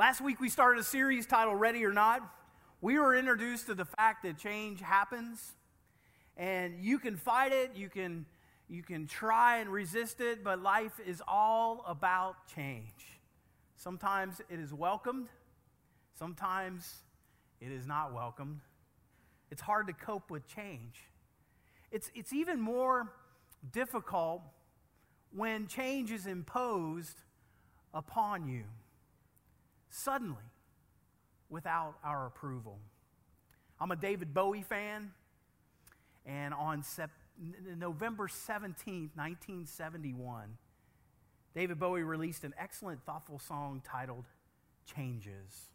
Last week we started a series titled Ready or Not. We were introduced to the fact that change happens and you can fight it, you can you can try and resist it, but life is all about change. Sometimes it is welcomed, sometimes it is not welcomed. It's hard to cope with change. It's, it's even more difficult when change is imposed upon you suddenly without our approval. I'm a David Bowie fan, and on November 17, 1971, David Bowie released an excellent, thoughtful song titled Changes.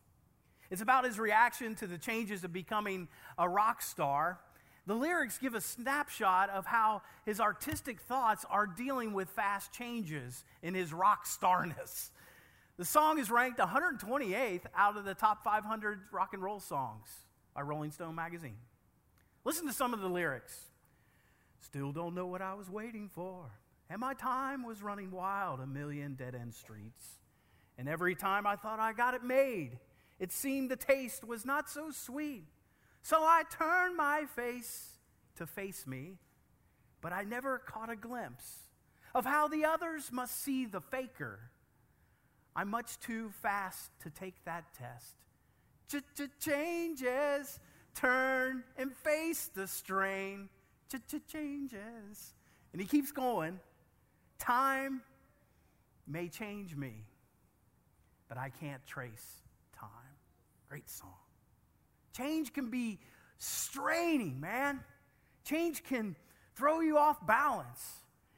It's about his reaction to the changes of becoming a rock star. The lyrics give a snapshot of how his artistic thoughts are dealing with fast changes in his rock starness. The song is ranked 128th out of the top 500 rock and roll songs by Rolling Stone magazine. Listen to some of the lyrics. Still don't know what I was waiting for, and my time was running wild, a million dead end streets. And every time I thought I got it made, it seemed the taste was not so sweet. So I turned my face to face me, but I never caught a glimpse of how the others must see the faker I'm much too fast to take that test. Ch-ch-changes, turn and face the strain. Ch-ch-changes. And he keeps going. Time may change me, but I can't trace time. Great song. Change can be straining, man. Change can throw you off balance.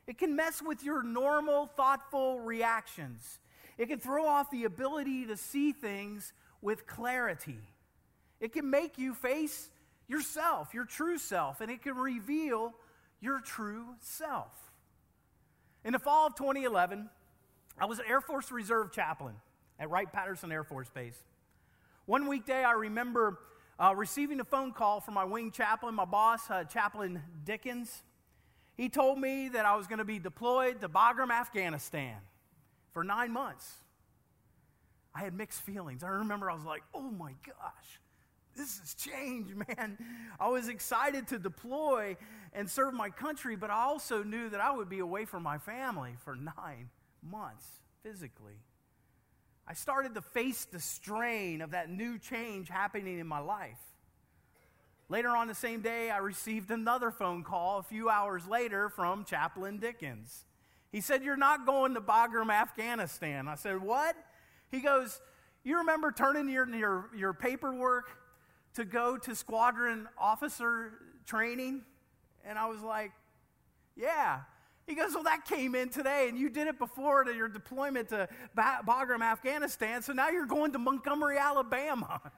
It can mess with your normal, thoughtful reactions. It can throw off the ability to see things with clarity. It can make you face yourself, your true self, and it can reveal your true self. In the fall of 2011, I was an Air Force Reserve chaplain at Wright Patterson Air Force Base. One weekday, I remember uh, receiving a phone call from my wing chaplain, my boss, uh, Chaplain Dickens. He told me that I was going to be deployed to Bagram, Afghanistan for nine months. I had mixed feelings. I remember I was like, oh my gosh, this has changed, man. I was excited to deploy and serve my country, but I also knew that I would be away from my family for nine months physically. I started to face the strain of that new change happening in my life. Later on the same day, I received another phone call a few hours later from Chaplain Dickens. He said, You're not going to Bagram, Afghanistan. I said, What? He goes, You remember turning your, your, your paperwork to go to squadron officer training? And I was like, Yeah. He goes, Well, that came in today, and you did it before to your deployment to Bagram, Afghanistan, so now you're going to Montgomery, Alabama.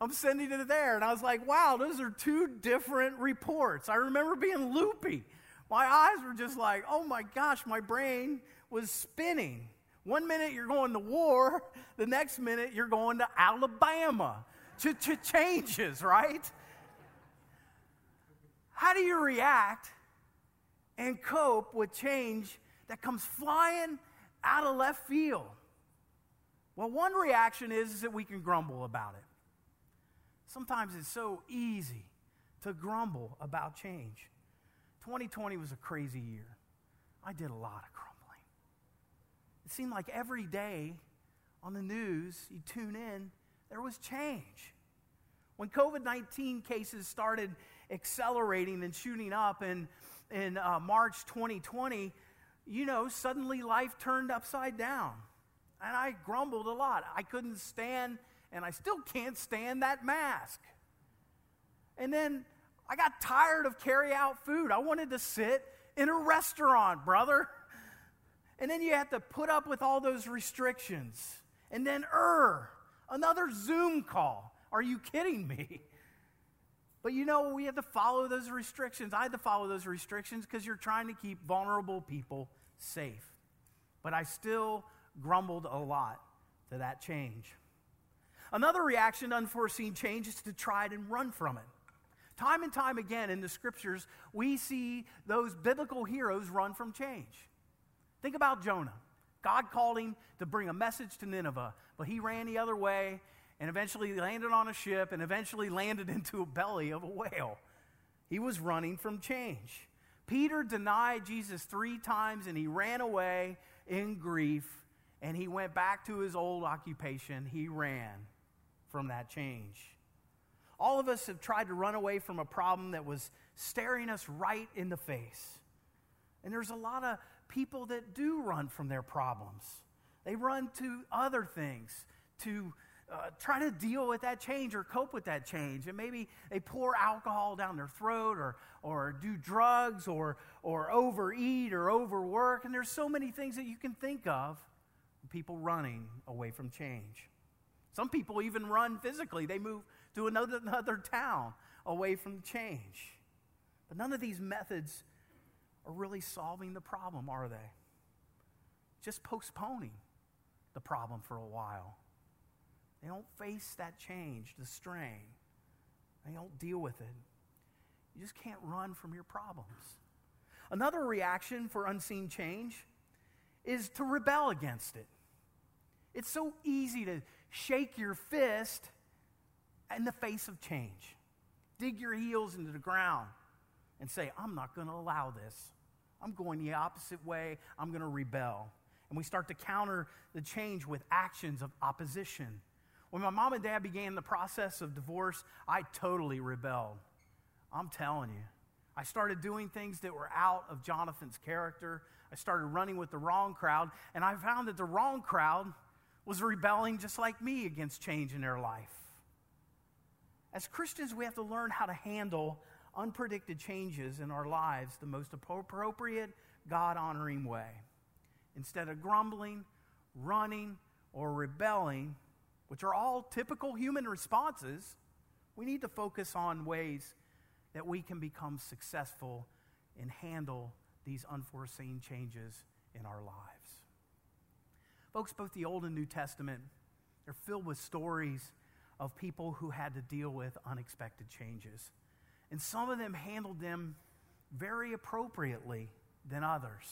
I'm sending it there. And I was like, Wow, those are two different reports. I remember being loopy. My eyes were just like, oh my gosh, my brain was spinning. One minute you're going to war, the next minute you're going to Alabama. Ch changes, right? How do you react and cope with change that comes flying out of left field? Well, one reaction is, is that we can grumble about it. Sometimes it's so easy to grumble about change. 2020 was a crazy year. I did a lot of grumbling. It seemed like every day on the news, you tune in, there was change. When COVID 19 cases started accelerating and shooting up in, in uh, March 2020, you know, suddenly life turned upside down. And I grumbled a lot. I couldn't stand, and I still can't stand that mask. And then I got tired of carry out food. I wanted to sit in a restaurant, brother. And then you have to put up with all those restrictions. And then, er, another Zoom call. Are you kidding me? But you know, we have to follow those restrictions. I had to follow those restrictions because you're trying to keep vulnerable people safe. But I still grumbled a lot to that change. Another reaction to unforeseen change is to try and run from it. Time and time again in the scriptures, we see those biblical heroes run from change. Think about Jonah. God called him to bring a message to Nineveh, but he ran the other way and eventually landed on a ship and eventually landed into a belly of a whale. He was running from change. Peter denied Jesus three times and he ran away in grief and he went back to his old occupation. He ran from that change. All of us have tried to run away from a problem that was staring us right in the face. And there's a lot of people that do run from their problems. They run to other things to uh, try to deal with that change or cope with that change. And maybe they pour alcohol down their throat or, or do drugs or, or overeat or overwork. And there's so many things that you can think of people running away from change. Some people even run physically, they move to another, another town away from change. But none of these methods are really solving the problem, are they? Just postponing the problem for a while. They don't face that change, the strain. They don't deal with it. You just can't run from your problems. Another reaction for unseen change is to rebel against it. It's so easy to shake your fist in the face of change, dig your heels into the ground, and say, I'm not going to allow this. I'm going the opposite way. I'm going to rebel. And we start to counter the change with actions of opposition. When my mom and dad began the process of divorce, I totally rebelled. I'm telling you. I started doing things that were out of Jonathan's character. I started running with the wrong crowd, and I found that the wrong crowd was rebelling just like me against change in their life. As Christians, we have to learn how to handle unpredicted changes in our lives the most appropriate, God honoring way. Instead of grumbling, running, or rebelling, which are all typical human responses, we need to focus on ways that we can become successful and handle these unforeseen changes in our lives. Folks, both the Old and New Testament are filled with stories of people who had to deal with unexpected changes. And some of them handled them very appropriately than others.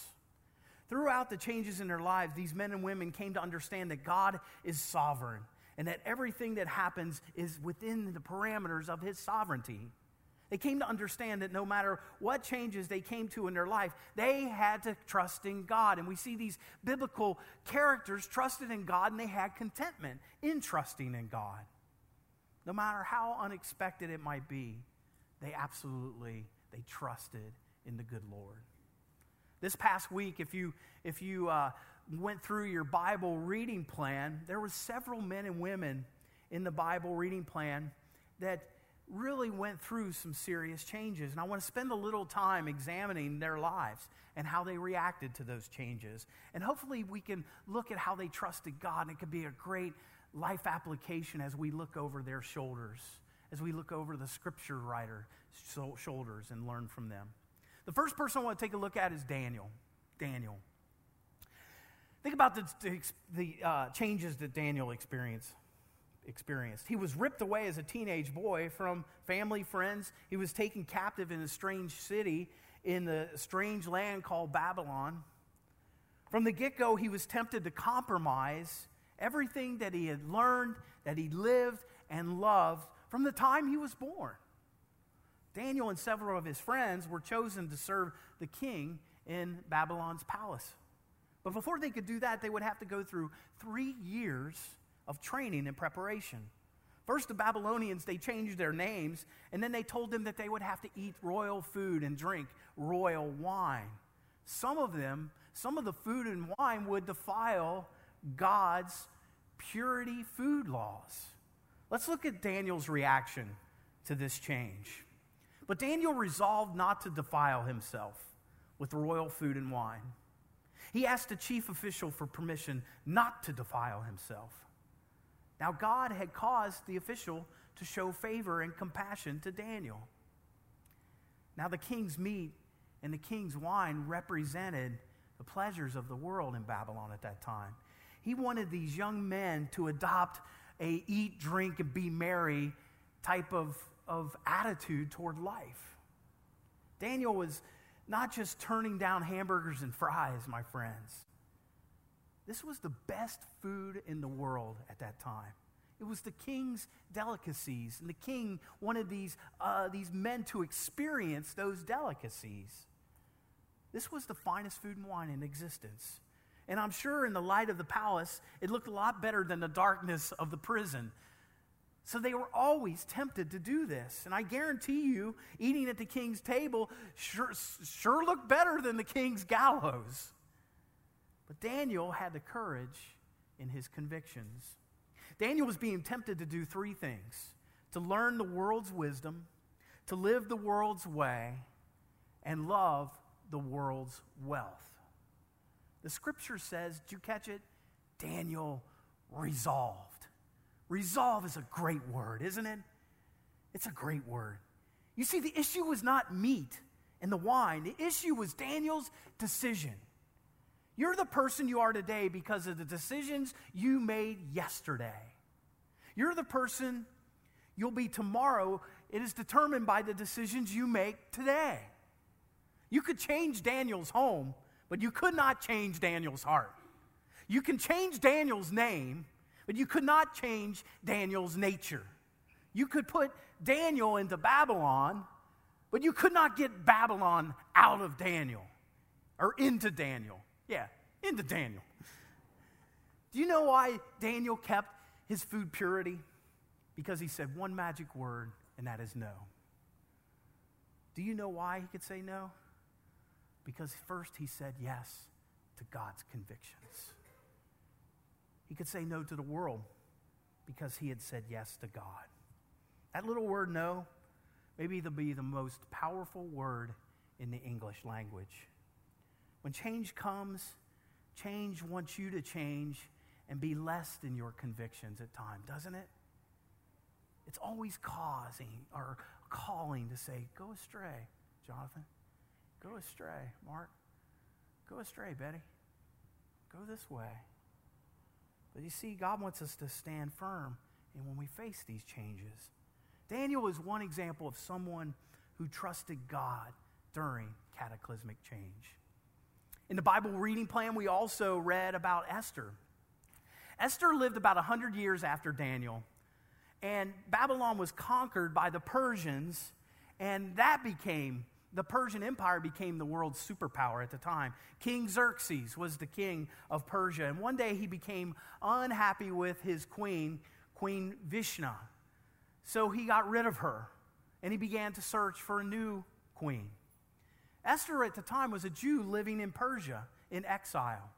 Throughout the changes in their lives, these men and women came to understand that God is sovereign and that everything that happens is within the parameters of his sovereignty. They came to understand that no matter what changes they came to in their life, they had to trust in God. And we see these biblical characters trusted in God and they had contentment in trusting in God. No matter how unexpected it might be, they absolutely they trusted in the good Lord. This past week, if you if you uh, went through your Bible reading plan, there were several men and women in the Bible reading plan that really went through some serious changes. And I want to spend a little time examining their lives and how they reacted to those changes. And hopefully, we can look at how they trusted God, and it could be a great life application as we look over their shoulders, as we look over the scripture writer shoulders and learn from them. The first person I want to take a look at is Daniel. Daniel. Think about the, the, the uh, changes that Daniel experienced experienced. He was ripped away as a teenage boy from family, friends. He was taken captive in a strange city in the strange land called Babylon. From the get go, he was tempted to compromise everything that he had learned, that he lived and loved from the time he was born. Daniel and several of his friends were chosen to serve the king in Babylon's palace. But before they could do that, they would have to go through three years of training and preparation. First, the Babylonians, they changed their names, and then they told them that they would have to eat royal food and drink royal wine. Some of them, some of the food and wine would defile God's purity food laws. Let's look at Daniel's reaction to this change. But Daniel resolved not to defile himself with royal food and wine. He asked the chief official for permission not to defile himself. Now, God had caused the official to show favor and compassion to Daniel. Now, the king's meat and the king's wine represented the pleasures of the world in Babylon at that time. He wanted these young men to adopt a eat, drink, and be merry type of, of attitude toward life. Daniel was not just turning down hamburgers and fries, my friends. This was the best food in the world at that time. It was the king's delicacies, and the king wanted these, uh, these men to experience those delicacies. This was the finest food and wine in existence. And I'm sure in the light of the palace, it looked a lot better than the darkness of the prison. So they were always tempted to do this. And I guarantee you, eating at the king's table sure, sure looked better than the king's gallows. But Daniel had the courage in his convictions. Daniel was being tempted to do three things to learn the world's wisdom, to live the world's way, and love the world's wealth. The scripture says, did you catch it? Daniel resolved. Resolve is a great word, isn't it? It's a great word. You see, the issue was not meat and the wine, the issue was Daniel's decision. You're the person you are today because of the decisions you made yesterday. You're the person you'll be tomorrow. It is determined by the decisions you make today. You could change Daniel's home, but you could not change Daniel's heart. You can change Daniel's name, but you could not change Daniel's nature. You could put Daniel into Babylon, but you could not get Babylon out of Daniel or into Daniel. Yeah, into Daniel. Do you know why Daniel kept his food purity? Because he said one magic word, and that is no. Do you know why he could say no? Because first he said yes to God's convictions. He could say no to the world because he had said yes to God. That little word no, maybe it'll be the most powerful word in the English language. When change comes, change wants you to change and be less than your convictions at times, doesn't it? It's always causing or calling to say, go astray, Jonathan. Go astray, Mark. Go astray, Betty. Go this way. But you see, God wants us to stand firm and when we face these changes. Daniel is one example of someone who trusted God during cataclysmic change. In the Bible reading plan, we also read about Esther. Esther lived about 100 years after Daniel, and Babylon was conquered by the Persians, and that became the Persian Empire became the world's superpower at the time. King Xerxes was the king of Persia, and one day he became unhappy with his queen, Queen Vashti. So he got rid of her, and he began to search for a new queen. Esther at the time was a Jew living in Persia in exile.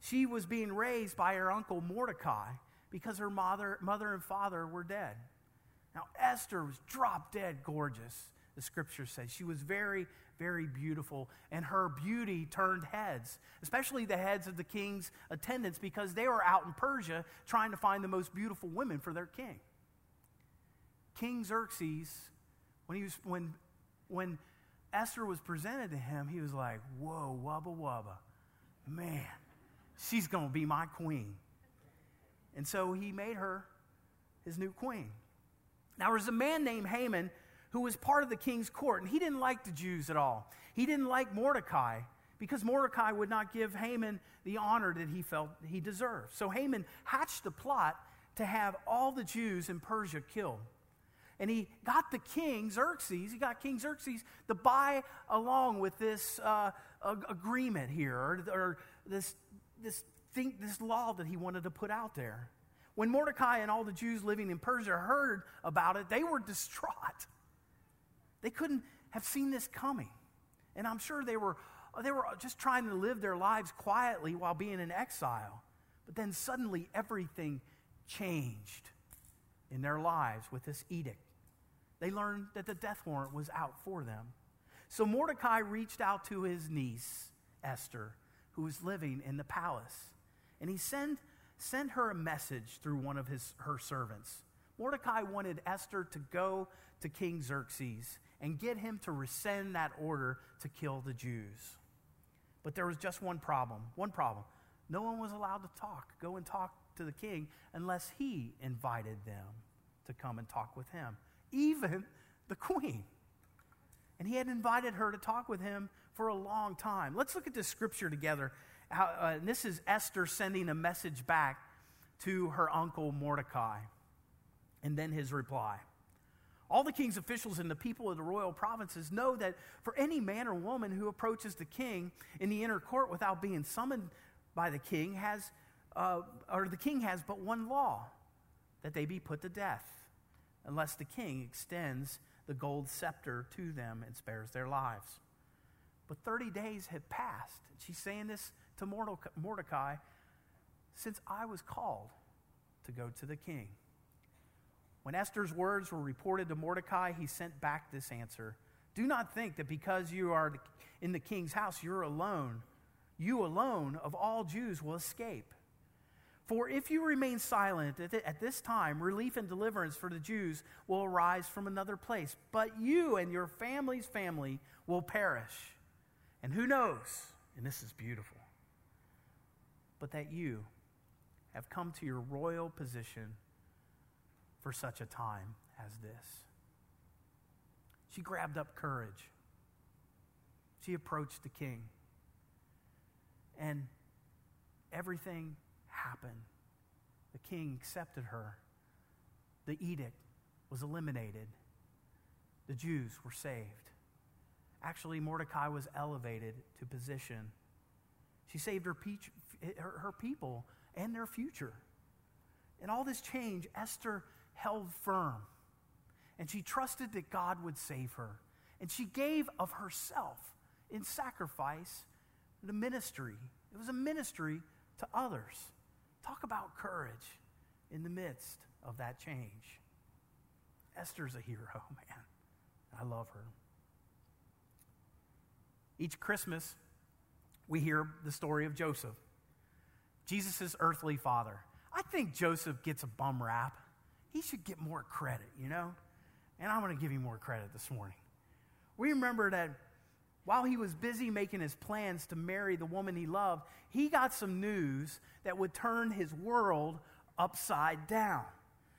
She was being raised by her uncle Mordecai because her mother, mother and father were dead. Now, Esther was drop dead gorgeous the scripture says. She was very, very beautiful, and her beauty turned heads, especially the heads of the king's attendants, because they were out in Persia trying to find the most beautiful women for their king. King Xerxes, when, he was, when, when Esther was presented to him, he was like, Whoa, wubba wubba. Man, she's going to be my queen. And so he made her his new queen. Now, there was a man named Haman who was part of the king's court, and he didn't like the Jews at all. He didn't like Mordecai because Mordecai would not give Haman the honor that he felt he deserved. So Haman hatched a plot to have all the Jews in Persia killed. And he got the king, Xerxes, he got King Xerxes to buy along with this uh, agreement here, or, or this, this, thing, this law that he wanted to put out there. When Mordecai and all the Jews living in Persia heard about it, they were distraught. They couldn't have seen this coming. And I'm sure they were, they were just trying to live their lives quietly while being in exile. But then suddenly everything changed in their lives with this edict. They learned that the death warrant was out for them. So Mordecai reached out to his niece, Esther, who was living in the palace. And he sent, sent her a message through one of his, her servants. Mordecai wanted Esther to go to King Xerxes and get him to rescind that order to kill the Jews. But there was just one problem. One problem. No one was allowed to talk, go and talk to the king, unless he invited them to come and talk with him, even the queen. And he had invited her to talk with him for a long time. Let's look at this scripture together how, uh, this is Esther sending a message back to her uncle Mordecai. And then his reply. All the king's officials and the people of the royal provinces know that for any man or woman who approaches the king in the inner court without being summoned by the king has, uh, or the king has but one law that they be put to death, unless the king extends the gold scepter to them and spares their lives. But 30 days had passed. She's saying this to Mordecai since I was called to go to the king. When Esther's words were reported to Mordecai, he sent back this answer Do not think that because you are in the king's house, you're alone. You alone of all Jews will escape. For if you remain silent at this time, relief and deliverance for the Jews will arise from another place. But you and your family's family will perish. And who knows, and this is beautiful, but that you have come to your royal position for such a time as this. She grabbed up courage. She approached the king. And everything happened. The king accepted her. The edict was eliminated. The Jews were saved. Actually, Mordecai was elevated to position. She saved her, her, her people and their future. And all this change, Esther held firm. And she trusted that God would save her. And she gave of herself in sacrifice the ministry. It was a ministry to others. Talk about courage in the midst of that change. Esther's a hero, man. I love her. Each Christmas, we hear the story of Joseph, Jesus' earthly father. I think Joseph gets a bum rap he should get more credit, you know? And I'm going to give him more credit this morning. We remember that while he was busy making his plans to marry the woman he loved, he got some news that would turn his world upside down.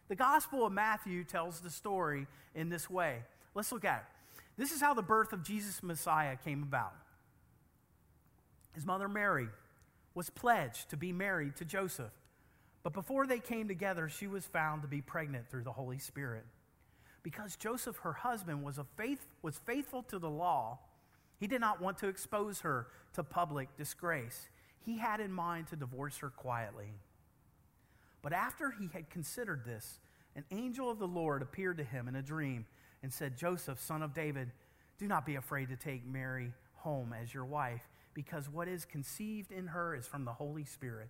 The Gospel of Matthew tells the story in this way. Let's look at it. This is how the birth of Jesus Messiah came about. His mother Mary was pledged to be married to Joseph. But before they came together, she was found to be pregnant through the Holy Spirit. Because Joseph, her husband, was, a faith, was faithful to the law, he did not want to expose her to public disgrace. He had in mind to divorce her quietly. But after he had considered this, an angel of the Lord appeared to him in a dream and said, Joseph, son of David, do not be afraid to take Mary home as your wife, because what is conceived in her is from the Holy Spirit.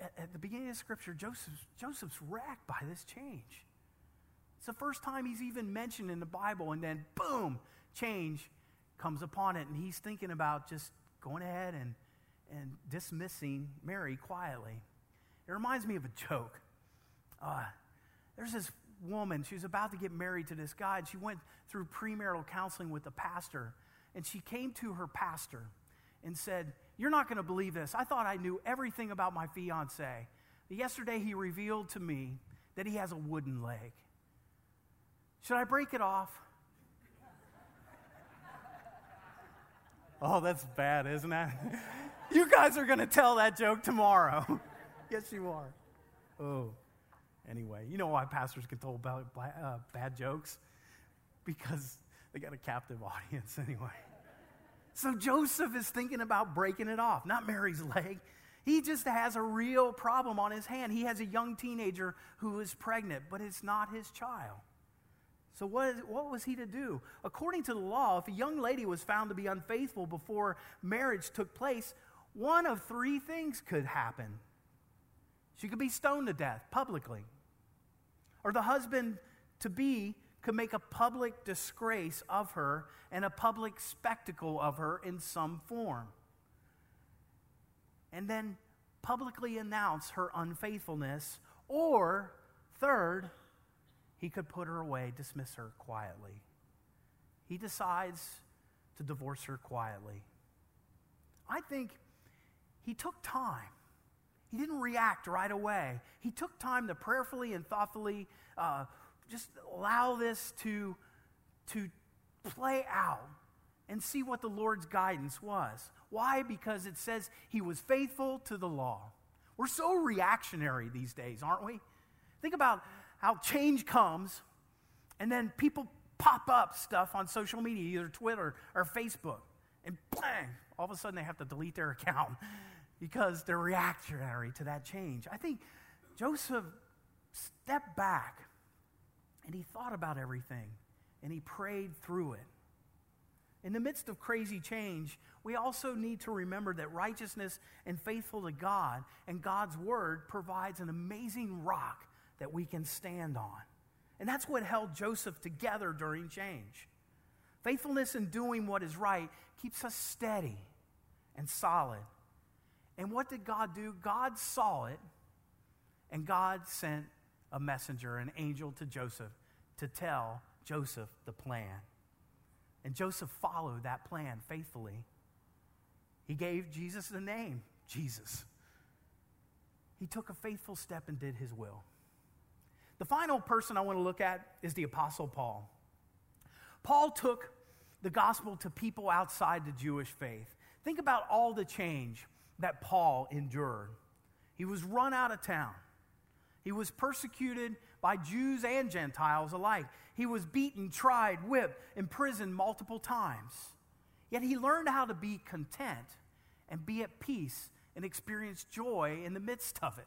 at, at the beginning of Scripture, Joseph's, Joseph's racked by this change. It's the first time he's even mentioned in the Bible, and then boom, change comes upon it, and he's thinking about just going ahead and, and dismissing Mary quietly. It reminds me of a joke. Uh, there's this woman, she was about to get married to this guy, and she went through premarital counseling with the pastor, and she came to her pastor and said, you're not going to believe this. I thought I knew everything about my fiance. Yesterday, he revealed to me that he has a wooden leg. Should I break it off? oh, that's bad, isn't it? you guys are going to tell that joke tomorrow. yes, you are. Oh, anyway, you know why pastors can tell about, uh, bad jokes? Because they got a captive audience anyway. So Joseph is thinking about breaking it off, not Mary's leg. He just has a real problem on his hand. He has a young teenager who is pregnant, but it's not his child. So, what, what was he to do? According to the law, if a young lady was found to be unfaithful before marriage took place, one of three things could happen. She could be stoned to death publicly, or the husband to be could make a public disgrace of her and a public spectacle of her in some form. and then publicly announce her unfaithfulness, or third, he could put her away, dismiss her quietly. He decides to divorce her quietly. I think he took time. He didn't react right away. He took time to prayerfully and thoughtfully uh, just allow this to, to play out and see what the Lord's guidance was. Why? Because it says he was faithful to the law. We're so reactionary these days, aren't we? Think about how change comes and then people pop up stuff on social media, either Twitter or Facebook, and bang, all of a sudden they have to delete their account because they're reactionary to that change. I think Joseph stepped back and he thought about everything and he prayed through it. In the midst of crazy change, we also need to remember that righteousness and faithful to God and God's word provides an amazing rock that we can stand on. And that's what held Joseph together during change. Faithfulness in doing what is right keeps us steady and solid. And what did God do? God saw it, and God sent a messenger, an angel to Joseph to tell Joseph the plan. And Joseph followed that plan faithfully. He gave Jesus the name, Jesus. He took a faithful step and did his will. The final person I want to look at is the Apostle Paul. Paul took the gospel to people outside the Jewish faith. Think about all the change that Paul endured. He was run out of town. He was persecuted by Jews and Gentiles alike. He was beaten, tried, whipped, imprisoned multiple times. Yet he learned how to be content and be at peace and experience joy in the midst of it.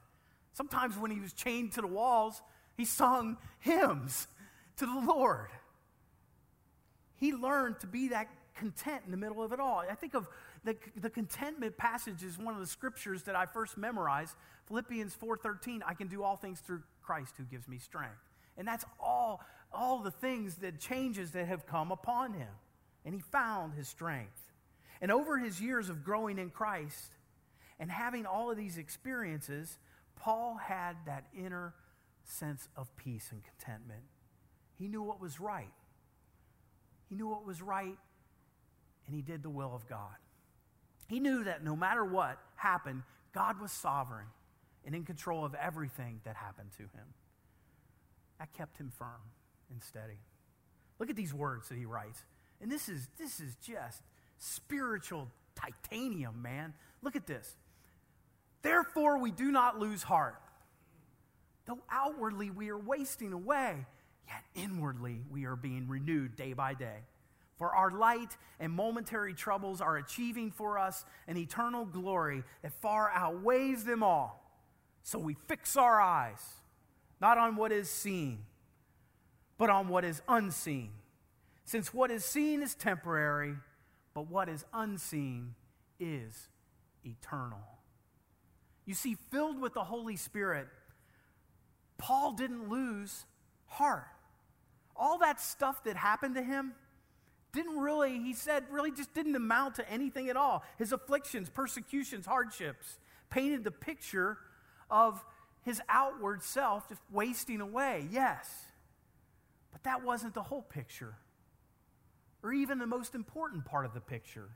Sometimes when he was chained to the walls, he sung hymns to the Lord. He learned to be that content in the middle of it all. I think of the, the contentment passage is one of the scriptures that I first memorized. Philippians 4:13, I can do all things through Christ who gives me strength. And that's all, all the things that changes that have come upon him. And he found his strength. And over his years of growing in Christ and having all of these experiences, Paul had that inner sense of peace and contentment. He knew what was right. He knew what was right, and he did the will of God. He knew that no matter what happened, God was sovereign and in control of everything that happened to him. That kept him firm and steady. Look at these words that he writes. And this is this is just spiritual titanium, man. Look at this. Therefore we do not lose heart. Though outwardly we are wasting away, yet inwardly we are being renewed day by day. For our light and momentary troubles are achieving for us an eternal glory that far outweighs them all. So we fix our eyes not on what is seen, but on what is unseen. Since what is seen is temporary, but what is unseen is eternal. You see, filled with the Holy Spirit, Paul didn't lose heart. All that stuff that happened to him didn't really, he said, really just didn't amount to anything at all. His afflictions, persecutions, hardships painted the picture of his outward self just wasting away, yes. But that wasn't the whole picture, or even the most important part of the picture.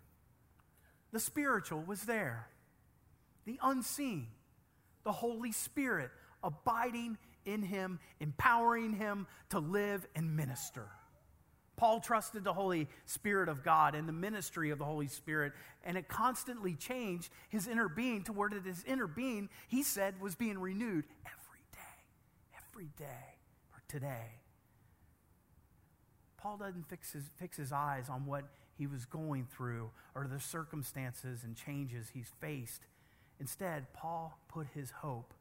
The spiritual was there, the unseen, the Holy Spirit abiding in him, empowering him to live and minister. Paul trusted the Holy Spirit of God and the ministry of the Holy Spirit, and it constantly changed his inner being to where his inner being, he said, was being renewed every day, every day, for today. Paul doesn't fix his, fix his eyes on what he was going through or the circumstances and changes he's faced. Instead, Paul put his hope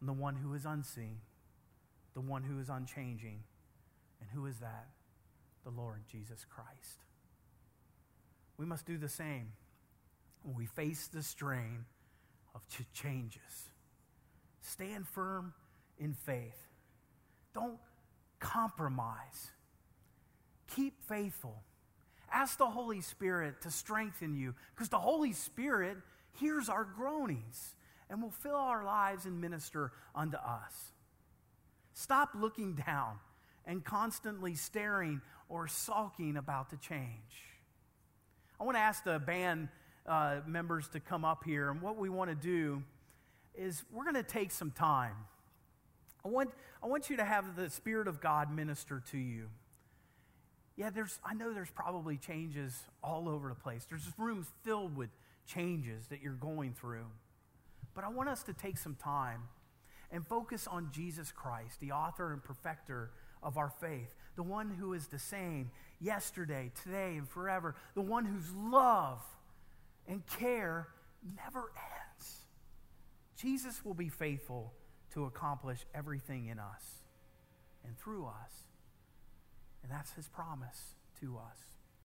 on the one who is unseen, the one who is unchanging. And who is that? The Lord Jesus Christ. We must do the same when we face the strain of ch- changes. Stand firm in faith. Don't compromise. Keep faithful. Ask the Holy Spirit to strengthen you because the Holy Spirit, hears our groanings and will fill our lives and minister unto us. Stop looking down and constantly staring or sulking about the change. I want to ask the band uh, members to come up here, and what we want to do is we're going to take some time. I want, I want you to have the Spirit of God minister to you. Yeah, there's, I know there's probably changes all over the place. There's rooms filled with changes that you're going through. But I want us to take some time and focus on Jesus Christ, the author and perfecter of our faith, the one who is the same yesterday, today, and forever, the one whose love and care never ends. Jesus will be faithful to accomplish everything in us and through us. And that's his promise to us.